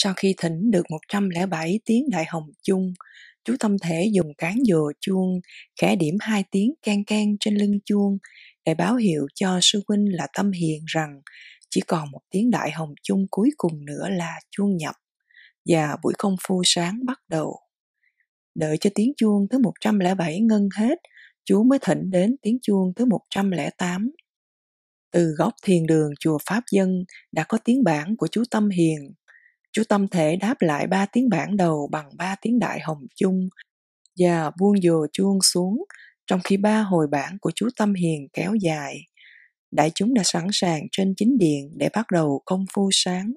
Sau khi thỉnh được 107 tiếng Đại Hồng Chung, chú tâm thể dùng cán dừa chuông, khẽ điểm hai tiếng can can trên lưng chuông để báo hiệu cho sư huynh là tâm hiền rằng chỉ còn một tiếng Đại Hồng Chung cuối cùng nữa là chuông nhập và buổi công phu sáng bắt đầu. Đợi cho tiếng chuông thứ 107 ngân hết, chú mới thỉnh đến tiếng chuông thứ 108. Từ góc thiền đường chùa Pháp Dân đã có tiếng bản của chú Tâm Hiền. Chú Tâm Thể đáp lại ba tiếng bản đầu bằng ba tiếng đại hồng chung và buông dừa chuông xuống trong khi ba hồi bản của chú Tâm Hiền kéo dài. Đại chúng đã sẵn sàng trên chính điện để bắt đầu công phu sáng.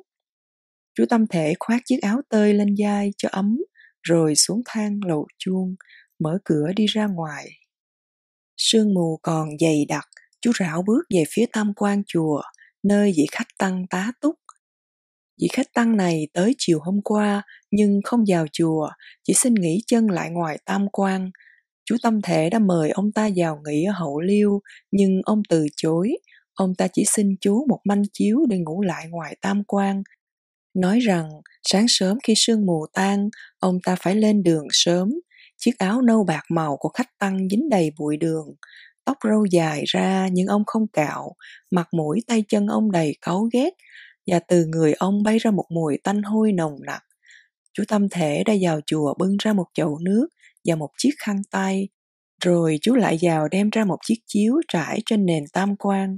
Chú Tâm Thể khoác chiếc áo tơi lên vai cho ấm, rồi xuống thang lầu chuông, mở cửa đi ra ngoài. Sương mù còn dày đặc, chú rảo bước về phía tam quan chùa, nơi vị khách tăng tá túc. Vị khách tăng này tới chiều hôm qua, nhưng không vào chùa, chỉ xin nghỉ chân lại ngoài tam quan. Chú Tâm Thể đã mời ông ta vào nghỉ ở hậu liêu, nhưng ông từ chối. Ông ta chỉ xin chú một manh chiếu để ngủ lại ngoài tam quan. Nói rằng sáng sớm khi sương mù tan, ông ta phải lên đường sớm. Chiếc áo nâu bạc màu của khách tăng dính đầy bụi đường tóc râu dài ra nhưng ông không cạo, mặt mũi tay chân ông đầy cáu ghét, và từ người ông bay ra một mùi tanh hôi nồng nặc. Chú Tâm Thể đã vào chùa bưng ra một chậu nước và một chiếc khăn tay, rồi chú lại vào đem ra một chiếc chiếu trải trên nền tam quan.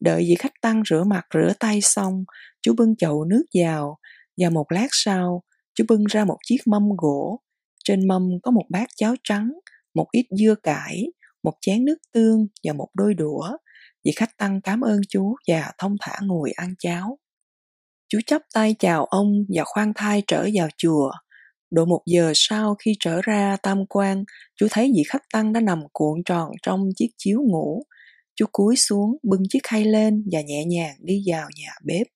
Đợi vị khách tăng rửa mặt rửa tay xong, chú bưng chậu nước vào, và một lát sau, chú bưng ra một chiếc mâm gỗ. Trên mâm có một bát cháo trắng, một ít dưa cải, một chén nước tương và một đôi đũa. Vị khách tăng cảm ơn chú và thông thả ngồi ăn cháo. Chú chắp tay chào ông và khoan thai trở vào chùa. Độ một giờ sau khi trở ra tam quan, chú thấy vị khách tăng đã nằm cuộn tròn trong chiếc chiếu ngủ. Chú cúi xuống, bưng chiếc khay lên và nhẹ nhàng đi vào nhà bếp.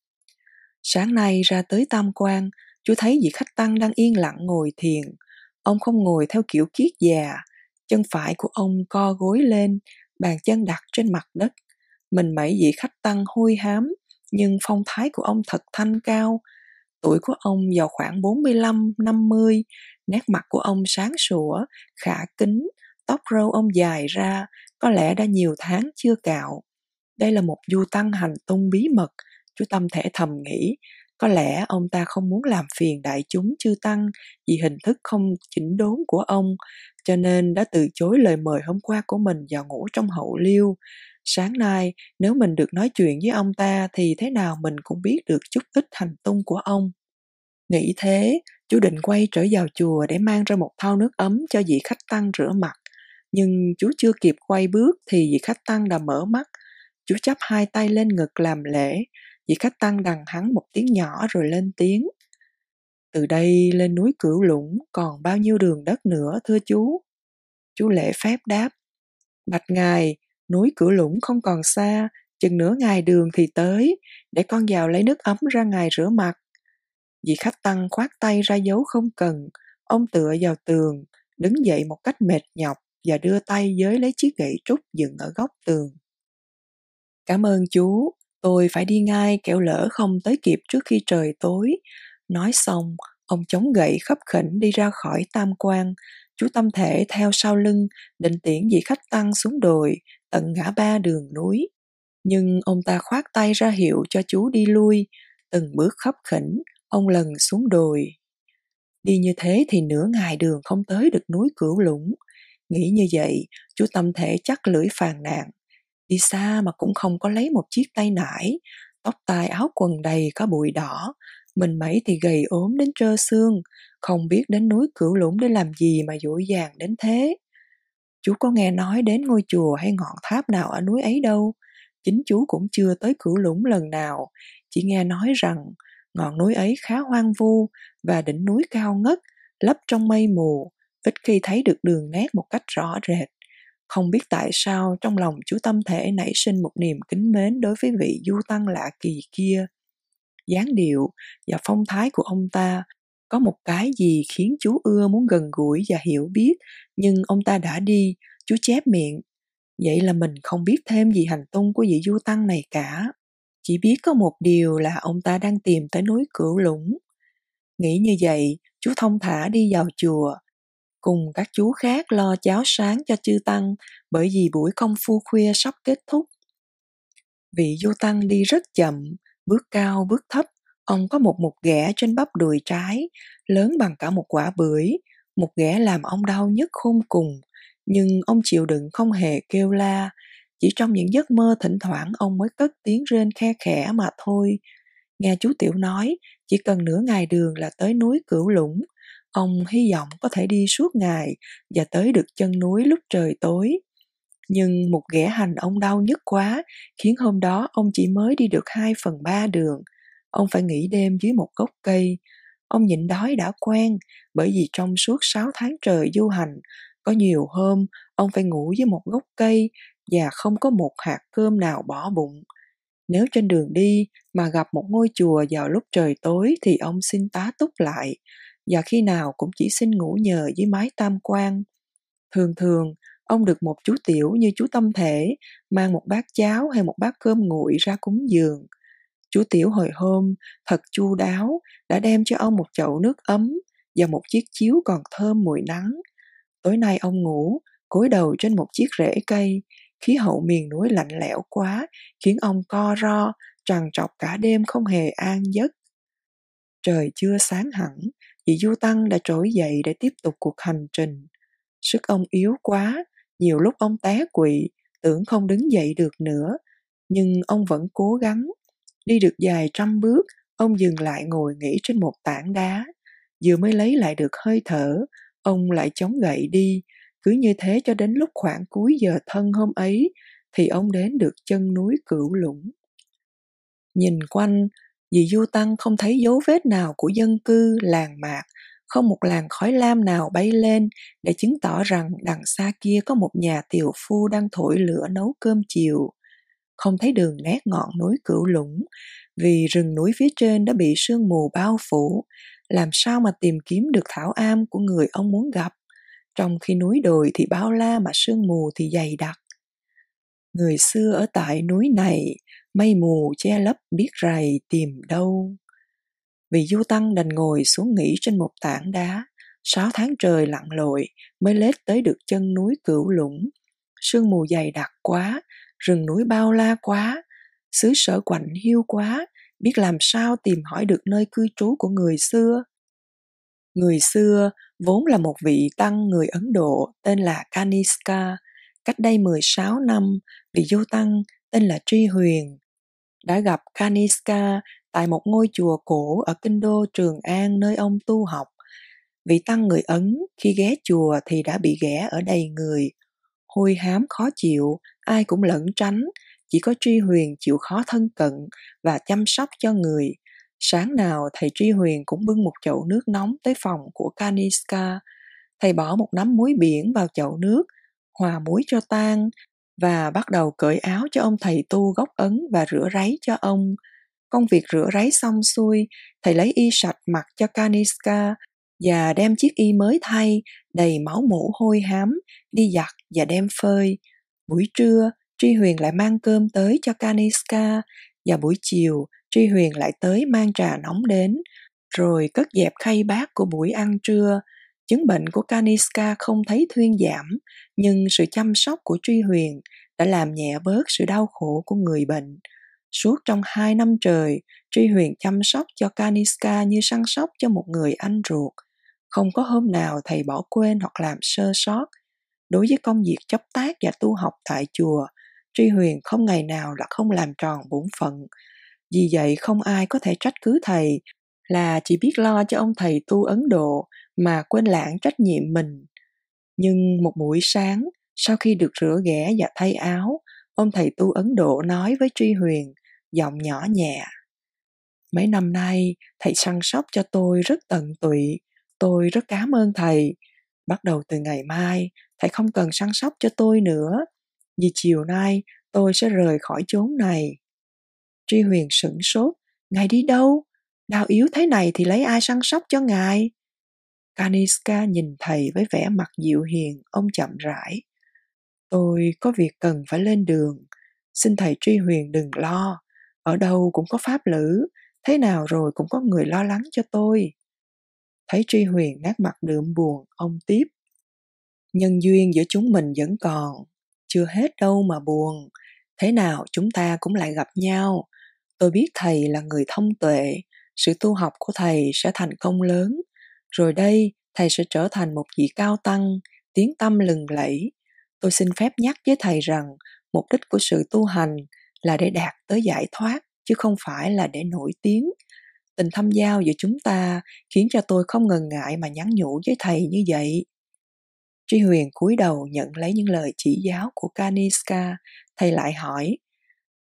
Sáng nay ra tới tam quan, chú thấy vị khách tăng đang yên lặng ngồi thiền. Ông không ngồi theo kiểu kiết già, Chân phải của ông co gối lên, bàn chân đặt trên mặt đất. Mình mẩy vị khách tăng hôi hám, nhưng phong thái của ông thật thanh cao. Tuổi của ông vào khoảng 45-50, nét mặt của ông sáng sủa, khả kính, tóc râu ông dài ra, có lẽ đã nhiều tháng chưa cạo. Đây là một du tăng hành tung bí mật, chú Tâm thể thầm nghĩ, có lẽ ông ta không muốn làm phiền đại chúng chư tăng vì hình thức không chỉnh đốn của ông, cho nên đã từ chối lời mời hôm qua của mình vào ngủ trong hậu liêu. Sáng nay, nếu mình được nói chuyện với ông ta thì thế nào mình cũng biết được chút ít hành tung của ông. Nghĩ thế, chú định quay trở vào chùa để mang ra một thau nước ấm cho vị khách tăng rửa mặt. Nhưng chú chưa kịp quay bước thì vị khách tăng đã mở mắt. Chú chắp hai tay lên ngực làm lễ, vị khách tăng đằng hắn một tiếng nhỏ rồi lên tiếng. Từ đây lên núi Cửu Lũng còn bao nhiêu đường đất nữa thưa chú? Chú lễ phép đáp. Bạch ngài, núi cửa Lũng không còn xa, chừng nửa ngày đường thì tới, để con vào lấy nước ấm ra ngài rửa mặt. Vị khách tăng khoát tay ra dấu không cần, ông tựa vào tường, đứng dậy một cách mệt nhọc và đưa tay giới lấy chiếc gậy trúc dựng ở góc tường. Cảm ơn chú, tôi phải đi ngay kẻo lỡ không tới kịp trước khi trời tối, Nói xong, ông chống gậy khấp khỉnh đi ra khỏi tam quan. Chú tâm thể theo sau lưng, định tiễn vị khách tăng xuống đồi, tận ngã ba đường núi. Nhưng ông ta khoát tay ra hiệu cho chú đi lui, từng bước khấp khỉnh, ông lần xuống đồi. Đi như thế thì nửa ngày đường không tới được núi cửu lũng. Nghĩ như vậy, chú tâm thể chắc lưỡi phàn nàn. Đi xa mà cũng không có lấy một chiếc tay nải, tóc tai áo quần đầy có bụi đỏ, mình mẩy thì gầy ốm đến trơ xương, không biết đến núi cửu lũng để làm gì mà dỗi dàng đến thế. Chú có nghe nói đến ngôi chùa hay ngọn tháp nào ở núi ấy đâu. Chính chú cũng chưa tới cửu lũng lần nào, chỉ nghe nói rằng ngọn núi ấy khá hoang vu và đỉnh núi cao ngất, lấp trong mây mù, ít khi thấy được đường nét một cách rõ rệt. Không biết tại sao trong lòng chú tâm thể nảy sinh một niềm kính mến đối với vị du tăng lạ kỳ kia dáng điệu và phong thái của ông ta có một cái gì khiến chú ưa muốn gần gũi và hiểu biết nhưng ông ta đã đi chú chép miệng. Vậy là mình không biết thêm gì hành tung của vị du tăng này cả. Chỉ biết có một điều là ông ta đang tìm tới núi cửu lũng. Nghĩ như vậy, chú thông thả đi vào chùa, cùng các chú khác lo cháo sáng cho chư tăng bởi vì buổi công phu khuya sắp kết thúc. Vị du tăng đi rất chậm, bước cao bước thấp, ông có một mục ghẻ trên bắp đùi trái, lớn bằng cả một quả bưởi, một ghẻ làm ông đau nhất khôn cùng, nhưng ông chịu đựng không hề kêu la, chỉ trong những giấc mơ thỉnh thoảng ông mới cất tiếng rên khe khẽ mà thôi. Nghe chú Tiểu nói, chỉ cần nửa ngày đường là tới núi Cửu Lũng. Ông hy vọng có thể đi suốt ngày và tới được chân núi lúc trời tối. Nhưng một ghẻ hành ông đau nhất quá, khiến hôm đó ông chỉ mới đi được hai phần ba đường. Ông phải nghỉ đêm dưới một gốc cây. Ông nhịn đói đã quen, bởi vì trong suốt sáu tháng trời du hành, có nhiều hôm ông phải ngủ dưới một gốc cây và không có một hạt cơm nào bỏ bụng. Nếu trên đường đi mà gặp một ngôi chùa vào lúc trời tối thì ông xin tá túc lại, và khi nào cũng chỉ xin ngủ nhờ dưới mái tam quan. Thường thường, ông được một chú tiểu như chú tâm thể mang một bát cháo hay một bát cơm nguội ra cúng dường. Chú tiểu hồi hôm thật chu đáo đã đem cho ông một chậu nước ấm và một chiếc chiếu còn thơm mùi nắng. Tối nay ông ngủ, cúi đầu trên một chiếc rễ cây, khí hậu miền núi lạnh lẽo quá khiến ông co ro trằn trọc cả đêm không hề an giấc. Trời chưa sáng hẳn vị du tăng đã trỗi dậy để tiếp tục cuộc hành trình. Sức ông yếu quá nhiều lúc ông té quỵ tưởng không đứng dậy được nữa nhưng ông vẫn cố gắng đi được dài trăm bước ông dừng lại ngồi nghỉ trên một tảng đá vừa mới lấy lại được hơi thở ông lại chống gậy đi cứ như thế cho đến lúc khoảng cuối giờ thân hôm ấy thì ông đến được chân núi cửu lũng. Nhìn quanh, dì Du Tăng không thấy dấu vết nào của dân cư, làng mạc, không một làn khói lam nào bay lên để chứng tỏ rằng đằng xa kia có một nhà tiều phu đang thổi lửa nấu cơm chiều. Không thấy đường nét ngọn núi cửu lũng, vì rừng núi phía trên đã bị sương mù bao phủ, làm sao mà tìm kiếm được thảo am của người ông muốn gặp trong khi núi đồi thì bao la mà sương mù thì dày đặc. Người xưa ở tại núi này, mây mù che lấp biết rày tìm đâu. Vì Du Tăng đành ngồi xuống nghỉ trên một tảng đá, sáu tháng trời lặn lội mới lết tới được chân núi cửu lũng. Sương mù dày đặc quá, rừng núi bao la quá, xứ sở quạnh hiu quá, biết làm sao tìm hỏi được nơi cư trú của người xưa. Người xưa vốn là một vị tăng người Ấn Độ tên là Kaniska. Cách đây 16 năm, vị du tăng tên là Tri Huyền đã gặp Kaniska tại một ngôi chùa cổ ở kinh đô Trường An nơi ông tu học. Vị tăng người Ấn khi ghé chùa thì đã bị ghẻ ở đầy người. Hôi hám khó chịu, ai cũng lẩn tránh, chỉ có Tri Huyền chịu khó thân cận và chăm sóc cho người. Sáng nào thầy Tri Huyền cũng bưng một chậu nước nóng tới phòng của Kaniska. Thầy bỏ một nắm muối biển vào chậu nước, hòa muối cho tan và bắt đầu cởi áo cho ông thầy tu gốc ấn và rửa ráy cho ông. Công việc rửa ráy xong xuôi, thầy lấy y sạch mặc cho Kaniska và đem chiếc y mới thay, đầy máu mủ hôi hám, đi giặt và đem phơi. Buổi trưa, Tri Huyền lại mang cơm tới cho Kaniska và buổi chiều Tri Huyền lại tới mang trà nóng đến, rồi cất dẹp khay bát của buổi ăn trưa. Chứng bệnh của Kaniska không thấy thuyên giảm, nhưng sự chăm sóc của Tri Huyền đã làm nhẹ bớt sự đau khổ của người bệnh. Suốt trong hai năm trời, Tri Huyền chăm sóc cho Kaniska như săn sóc cho một người anh ruột. Không có hôm nào thầy bỏ quên hoặc làm sơ sót. Đối với công việc chấp tác và tu học tại chùa, Tri Huyền không ngày nào là không làm tròn bổn phận, vì vậy không ai có thể trách cứ thầy là chỉ biết lo cho ông thầy tu Ấn Độ mà quên lãng trách nhiệm mình. Nhưng một buổi sáng, sau khi được rửa ghẻ và thay áo, ông thầy tu Ấn Độ nói với Tri Huyền, giọng nhỏ nhẹ. Mấy năm nay, thầy săn sóc cho tôi rất tận tụy, tôi rất cảm ơn thầy. Bắt đầu từ ngày mai, thầy không cần săn sóc cho tôi nữa, vì chiều nay tôi sẽ rời khỏi chốn này. Tri Huyền sửng sốt, ngài đi đâu? Đau yếu thế này thì lấy ai săn sóc cho ngài? Kaniska nhìn thầy với vẻ mặt dịu hiền, ông chậm rãi. Tôi có việc cần phải lên đường, xin thầy Tri Huyền đừng lo, ở đâu cũng có pháp lữ, thế nào rồi cũng có người lo lắng cho tôi. Thấy Tri Huyền nát mặt đượm buồn, ông tiếp. Nhân duyên giữa chúng mình vẫn còn, chưa hết đâu mà buồn. Thế nào chúng ta cũng lại gặp nhau. Tôi biết thầy là người thông tuệ, sự tu học của thầy sẽ thành công lớn. Rồi đây, thầy sẽ trở thành một vị cao tăng, tiếng tâm lừng lẫy. Tôi xin phép nhắc với thầy rằng mục đích của sự tu hành là để đạt tới giải thoát, chứ không phải là để nổi tiếng. Tình thâm giao giữa chúng ta khiến cho tôi không ngần ngại mà nhắn nhủ với thầy như vậy. Tri Huyền cúi đầu nhận lấy những lời chỉ giáo của Kaniska, thầy lại hỏi,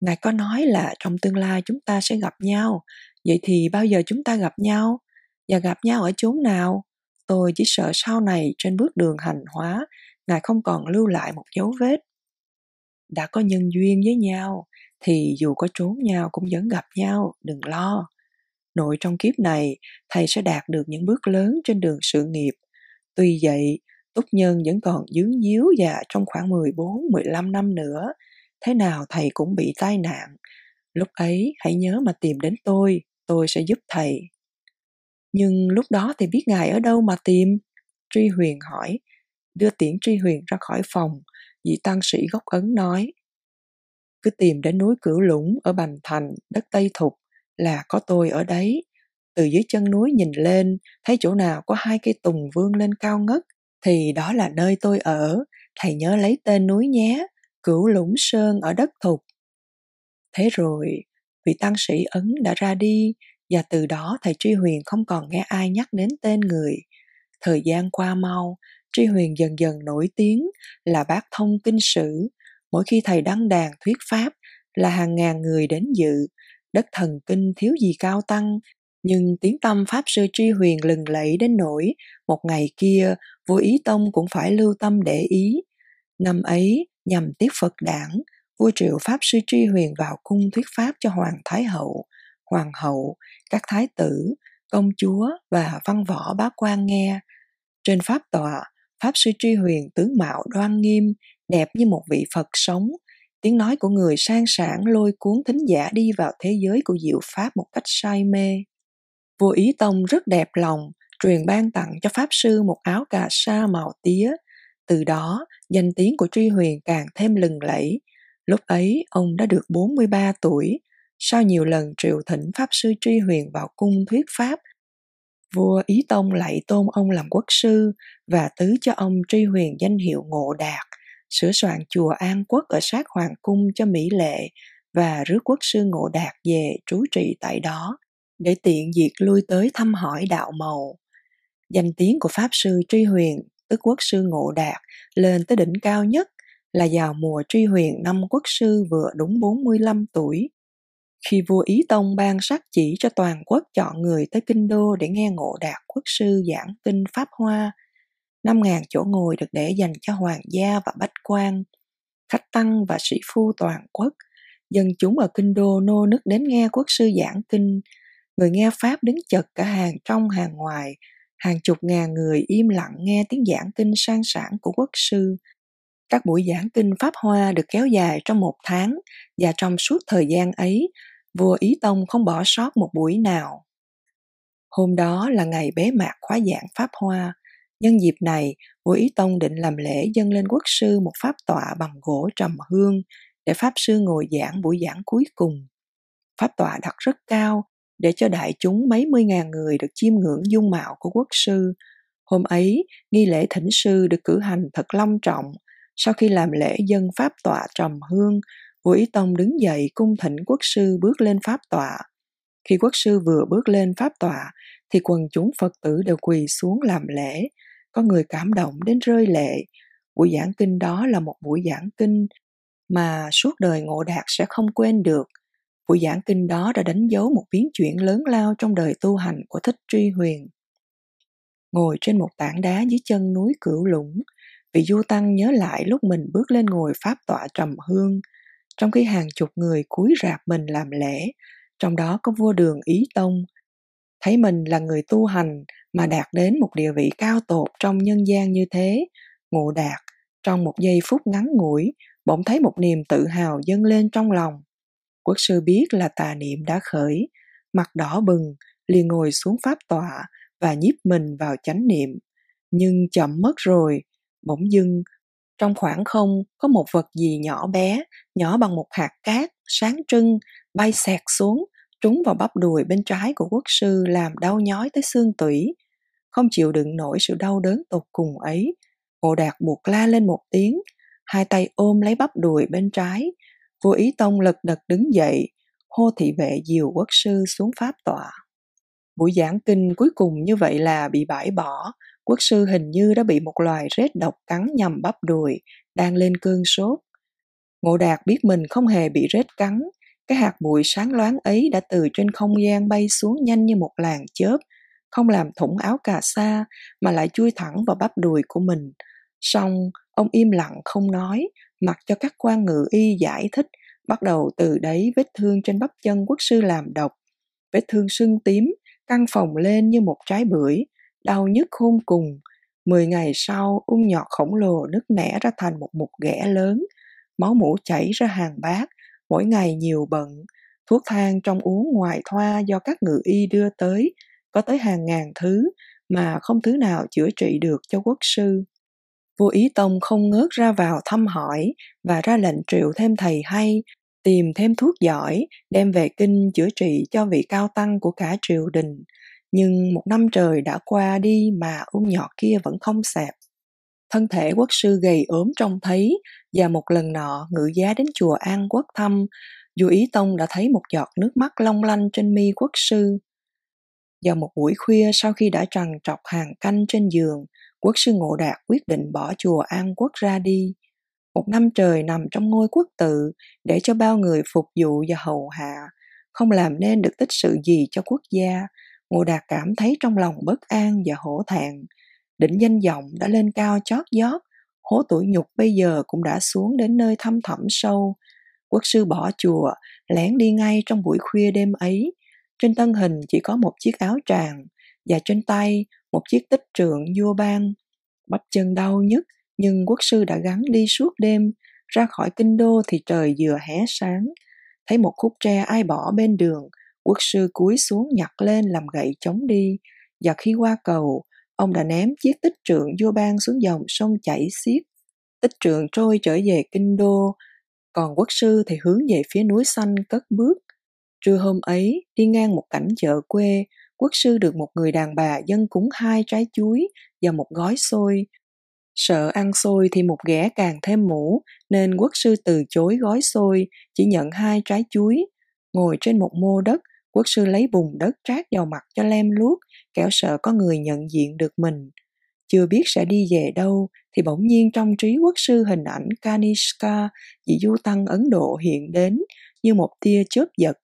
Ngài có nói là trong tương lai chúng ta sẽ gặp nhau, vậy thì bao giờ chúng ta gặp nhau? Và gặp nhau ở chốn nào? Tôi chỉ sợ sau này trên bước đường hành hóa, Ngài không còn lưu lại một dấu vết. Đã có nhân duyên với nhau, thì dù có trốn nhau cũng vẫn gặp nhau, đừng lo. Nội trong kiếp này, thầy sẽ đạt được những bước lớn trên đường sự nghiệp. Tuy vậy, Túc Nhân vẫn còn dướng nhíu và trong khoảng 14-15 năm nữa, thế nào thầy cũng bị tai nạn. Lúc ấy hãy nhớ mà tìm đến tôi, tôi sẽ giúp thầy. Nhưng lúc đó thì biết ngài ở đâu mà tìm? Tri Huyền hỏi, đưa tiễn Tri Huyền ra khỏi phòng, vị tăng sĩ gốc ấn nói. Cứ tìm đến núi Cửu Lũng ở Bành Thành, đất Tây Thục, là có tôi ở đấy. Từ dưới chân núi nhìn lên, thấy chỗ nào có hai cây tùng vươn lên cao ngất, thì đó là nơi tôi ở. Thầy nhớ lấy tên núi nhé, Cửu Lũng Sơn ở đất Thục. Thế rồi, vị tăng sĩ Ấn đã ra đi, và từ đó thầy Tri Huyền không còn nghe ai nhắc đến tên người. Thời gian qua mau, Tri Huyền dần dần nổi tiếng là bác thông kinh sử. Mỗi khi thầy đăng đàn thuyết pháp là hàng ngàn người đến dự, đất thần kinh thiếu gì cao tăng, nhưng tiếng tâm Pháp Sư Tri Huyền lừng lẫy đến nỗi một ngày kia vua Ý Tông cũng phải lưu tâm để ý. Năm ấy, nhằm tiếp Phật đảng, vua triệu Pháp Sư Tri Huyền vào cung thuyết pháp cho Hoàng Thái Hậu, Hoàng hậu, các thái tử, công chúa và văn võ bá quan nghe. Trên pháp tọa, Pháp Sư Tri Huyền tướng mạo đoan nghiêm, đẹp như một vị Phật sống, tiếng nói của người sang sảng lôi cuốn thính giả đi vào thế giới của diệu pháp một cách say mê. Vua ý tông rất đẹp lòng, truyền ban tặng cho pháp sư một áo cà sa màu tía. Từ đó, danh tiếng của truy huyền càng thêm lừng lẫy. Lúc ấy, ông đã được 43 tuổi. Sau nhiều lần triều thỉnh pháp sư truy huyền vào cung thuyết pháp, vua ý tông lại tôn ông làm quốc sư và tứ cho ông truy huyền danh hiệu ngộ đạt sửa soạn chùa An Quốc ở sát Hoàng Cung cho Mỹ Lệ và rước quốc sư Ngộ Đạt về trú trị tại đó để tiện việc lui tới thăm hỏi đạo màu. Danh tiếng của Pháp Sư Truy Huyền, tức quốc sư Ngộ Đạt, lên tới đỉnh cao nhất là vào mùa Truy Huyền năm quốc sư vừa đúng 45 tuổi. Khi vua Ý Tông ban sắc chỉ cho toàn quốc chọn người tới kinh đô để nghe Ngộ Đạt quốc sư giảng kinh Pháp Hoa, 5.000 chỗ ngồi được để dành cho hoàng gia và bách quan, khách tăng và sĩ phu toàn quốc. Dân chúng ở kinh đô nô nức đến nghe quốc sư giảng kinh. Người nghe Pháp đứng chật cả hàng trong hàng ngoài, hàng chục ngàn người im lặng nghe tiếng giảng kinh sang sản của quốc sư. Các buổi giảng kinh Pháp Hoa được kéo dài trong một tháng và trong suốt thời gian ấy, vua Ý Tông không bỏ sót một buổi nào. Hôm đó là ngày bế mạc khóa giảng Pháp Hoa, Nhân dịp này, vua Ý Tông định làm lễ dâng lên quốc sư một pháp tọa bằng gỗ trầm hương để pháp sư ngồi giảng buổi giảng cuối cùng. Pháp tọa đặt rất cao để cho đại chúng mấy mươi ngàn người được chiêm ngưỡng dung mạo của quốc sư. Hôm ấy, nghi lễ thỉnh sư được cử hành thật long trọng. Sau khi làm lễ dân pháp tọa trầm hương, Vũ Ý Tông đứng dậy cung thỉnh quốc sư bước lên pháp tọa. Khi quốc sư vừa bước lên pháp tọa, thì quần chúng Phật tử đều quỳ xuống làm lễ, có người cảm động đến rơi lệ. Buổi giảng kinh đó là một buổi giảng kinh mà suốt đời ngộ đạt sẽ không quên được. Buổi giảng kinh đó đã đánh dấu một biến chuyển lớn lao trong đời tu hành của Thích truy Huyền. Ngồi trên một tảng đá dưới chân núi Cửu Lũng, vị du tăng nhớ lại lúc mình bước lên ngồi pháp tọa trầm hương, trong khi hàng chục người cúi rạp mình làm lễ, trong đó có vua đường Ý Tông, thấy mình là người tu hành mà đạt đến một địa vị cao tột trong nhân gian như thế ngộ đạt trong một giây phút ngắn ngủi bỗng thấy một niềm tự hào dâng lên trong lòng quốc sư biết là tà niệm đã khởi mặt đỏ bừng liền ngồi xuống pháp tọa và nhiếp mình vào chánh niệm. Nhưng chậm mất rồi, bỗng dưng trong khoảng không có một vật gì nhỏ bé, nhỏ bằng một hạt cát, sáng trưng, bay xẹt xuống, trúng vào bắp đùi bên trái của quốc sư làm đau nhói tới xương tủy. Không chịu đựng nổi sự đau đớn tột cùng ấy, Ngộ Đạt buộc la lên một tiếng, hai tay ôm lấy bắp đùi bên trái. Vua Ý Tông lật đật đứng dậy, hô thị vệ diều quốc sư xuống pháp tọa. Buổi giảng kinh cuối cùng như vậy là bị bãi bỏ, quốc sư hình như đã bị một loài rết độc cắn nhầm bắp đùi, đang lên cơn sốt. Ngộ Đạt biết mình không hề bị rết cắn, cái hạt bụi sáng loáng ấy đã từ trên không gian bay xuống nhanh như một làn chớp, không làm thủng áo cà sa mà lại chui thẳng vào bắp đùi của mình. Xong, ông im lặng không nói, mặc cho các quan ngự y giải thích, bắt đầu từ đấy vết thương trên bắp chân quốc sư làm độc. Vết thương sưng tím, căng phòng lên như một trái bưởi, đau nhức khôn cùng. Mười ngày sau, ung nhọt khổng lồ nứt nẻ ra thành một mục ghẻ lớn, máu mũ chảy ra hàng bát, mỗi ngày nhiều bận. Thuốc thang trong uống ngoài thoa do các ngự y đưa tới, có tới hàng ngàn thứ, mà không thứ nào chữa trị được cho quốc sư. Vua Ý Tông không ngớt ra vào thăm hỏi và ra lệnh triệu thêm thầy hay, tìm thêm thuốc giỏi, đem về kinh chữa trị cho vị cao tăng của cả triều đình. Nhưng một năm trời đã qua đi mà ung nhọt kia vẫn không xẹp. Thân thể quốc sư gầy ốm trông thấy, và một lần nọ ngự giá đến chùa An Quốc thăm, vua Ý Tông đã thấy một giọt nước mắt long lanh trên mi quốc sư. Vào một buổi khuya sau khi đã trằn trọc hàng canh trên giường, quốc sư Ngộ Đạt quyết định bỏ chùa An Quốc ra đi. Một năm trời nằm trong ngôi quốc tự để cho bao người phục vụ và hầu hạ, không làm nên được tích sự gì cho quốc gia. Ngộ Đạt cảm thấy trong lòng bất an và hổ thẹn. đỉnh danh vọng đã lên cao chót vót, hố tuổi nhục bây giờ cũng đã xuống đến nơi thăm thẳm sâu. Quốc sư bỏ chùa, lén đi ngay trong buổi khuya đêm ấy. Trên thân hình chỉ có một chiếc áo tràng, và trên tay một chiếc tích trượng vua ban. Bắp chân đau nhức, nhưng quốc sư đã gắn đi suốt đêm, ra khỏi kinh đô thì trời vừa hé sáng. Thấy một khúc tre ai bỏ bên đường, quốc sư cúi xuống nhặt lên làm gậy chống đi, và khi qua cầu, ông đã ném chiếc tích trượng vua ban xuống dòng sông chảy xiết. Tích trượng trôi trở về kinh đô, còn quốc sư thì hướng về phía núi xanh cất bước. Trưa hôm ấy, đi ngang một cảnh chợ quê, quốc sư được một người đàn bà dân cúng hai trái chuối và một gói xôi. Sợ ăn xôi thì một ghẻ càng thêm mũ, nên quốc sư từ chối gói xôi, chỉ nhận hai trái chuối. Ngồi trên một mô đất, quốc sư lấy bùn đất trát vào mặt cho lem luốc, kẻo sợ có người nhận diện được mình. Chưa biết sẽ đi về đâu, thì bỗng nhiên trong trí quốc sư hình ảnh Kanishka, vị du tăng Ấn Độ hiện đến như một tia chớp giật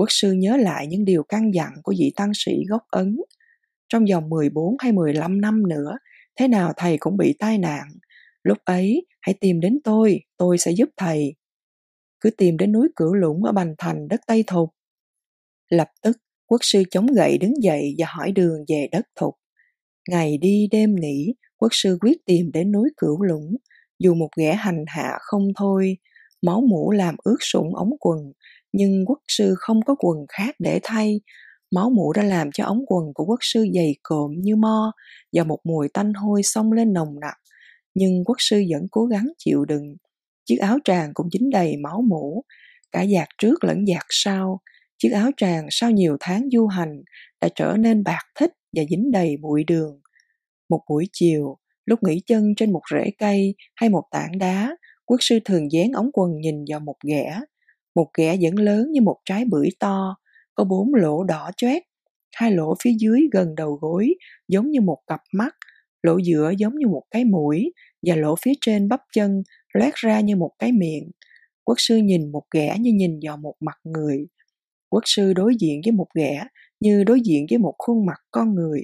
quốc sư nhớ lại những điều căn dặn của vị tăng sĩ gốc Ấn. Trong vòng 14 hay 15 năm nữa, thế nào thầy cũng bị tai nạn. Lúc ấy, hãy tìm đến tôi, tôi sẽ giúp thầy. Cứ tìm đến núi Cửu Lũng ở Bành Thành, đất Tây Thục. Lập tức, quốc sư chống gậy đứng dậy và hỏi đường về đất Thục. Ngày đi đêm nghỉ, quốc sư quyết tìm đến núi Cửu Lũng, dù một ghẻ hành hạ không thôi, máu mũ làm ướt sũng ống quần, nhưng quốc sư không có quần khác để thay. Máu mũ đã làm cho ống quần của quốc sư dày cộm như mo và một mùi tanh hôi xông lên nồng nặc. Nhưng quốc sư vẫn cố gắng chịu đựng. Chiếc áo tràng cũng dính đầy máu mũ, cả giạc trước lẫn giạc sau. Chiếc áo tràng sau nhiều tháng du hành đã trở nên bạc thích và dính đầy bụi đường. Một buổi chiều, lúc nghỉ chân trên một rễ cây hay một tảng đá, quốc sư thường dán ống quần nhìn vào một ghẻ một ghẻ vẫn lớn như một trái bưởi to, có bốn lỗ đỏ choét hai lỗ phía dưới gần đầu gối giống như một cặp mắt, lỗ giữa giống như một cái mũi và lỗ phía trên bắp chân loét ra như một cái miệng. Quốc sư nhìn một ghẻ như nhìn vào một mặt người. Quốc sư đối diện với một ghẻ như đối diện với một khuôn mặt con người.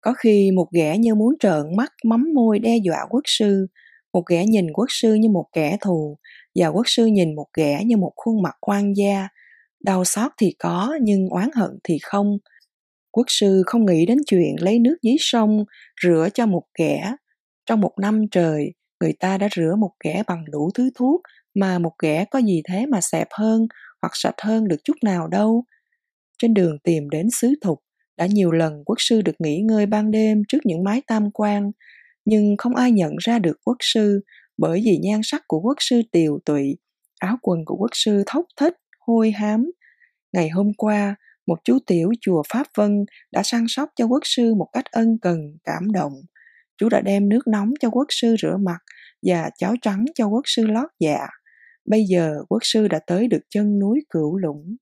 Có khi một ghẻ như muốn trợn mắt mắm môi đe dọa quốc sư, một gã nhìn quốc sư như một kẻ thù và quốc sư nhìn một gã như một khuôn mặt oan gia. Đau xót thì có nhưng oán hận thì không. Quốc sư không nghĩ đến chuyện lấy nước dưới sông rửa cho một kẻ trong một năm trời người ta đã rửa một kẻ bằng đủ thứ thuốc mà một kẻ có gì thế mà xẹp hơn hoặc sạch hơn được chút nào đâu. Trên đường tìm đến xứ thục Đã nhiều lần quốc sư được nghỉ ngơi ban đêm trước những mái tam quan, nhưng không ai nhận ra được quốc sư bởi vì nhan sắc của quốc sư tiều tụy, áo quần của quốc sư thốc thích, hôi hám. Ngày hôm qua, một chú tiểu chùa Pháp Vân đã săn sóc cho quốc sư một cách ân cần, cảm động. Chú đã đem nước nóng cho quốc sư rửa mặt và cháo trắng cho quốc sư lót dạ. Bây giờ quốc sư đã tới được chân núi Cửu Lũng.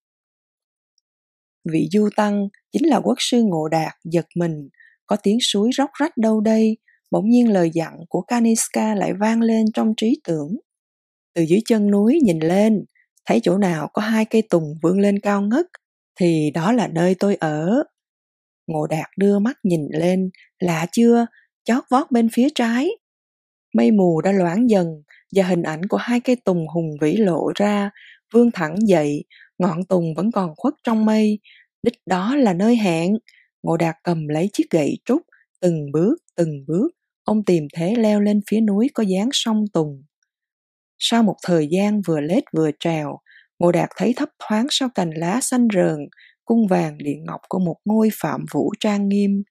Vị du tăng chính là quốc sư Ngộ Đạt giật mình, có tiếng suối róc rách đâu đây, bỗng nhiên lời dặn của Kaniska lại vang lên trong trí tưởng. Từ dưới chân núi nhìn lên, thấy chỗ nào có hai cây tùng vươn lên cao ngất, thì đó là nơi tôi ở. Ngộ Đạt đưa mắt nhìn lên, lạ chưa, chót vót bên phía trái. Mây mù đã loãng dần và hình ảnh của hai cây tùng hùng vĩ lộ ra, vươn thẳng dậy, ngọn tùng vẫn còn khuất trong mây. Đích đó là nơi hẹn. Ngộ Đạt cầm lấy chiếc gậy trúc, từng bước, từng bước, ông tìm thế leo lên phía núi có dáng sông tùng. Sau một thời gian vừa lết vừa trèo, Ngộ Đạt thấy thấp thoáng sau cành lá xanh rờn, cung vàng điện ngọc của một ngôi phạm vũ trang nghiêm.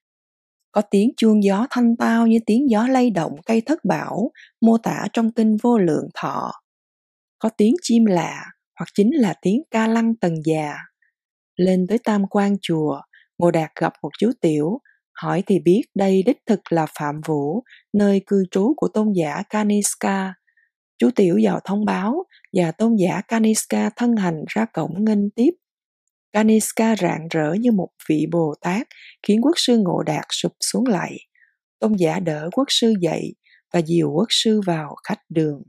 Có tiếng chuông gió thanh tao như tiếng gió lay động cây thất bảo, mô tả trong kinh vô lượng thọ. Có tiếng chim lạ, hoặc chính là tiếng ca lăng tầng già. Lên tới tam quan chùa, Ngô Đạt gặp một chú tiểu, hỏi thì biết đây đích thực là Phạm Vũ, nơi cư trú của tôn giả Kaniska. Chú tiểu vào thông báo và tôn giả Kaniska thân hành ra cổng nghênh tiếp. Kaniska rạng rỡ như một vị Bồ Tát, khiến quốc sư Ngộ Đạt sụp xuống lại. Tôn giả đỡ quốc sư dậy và dìu quốc sư vào khách đường.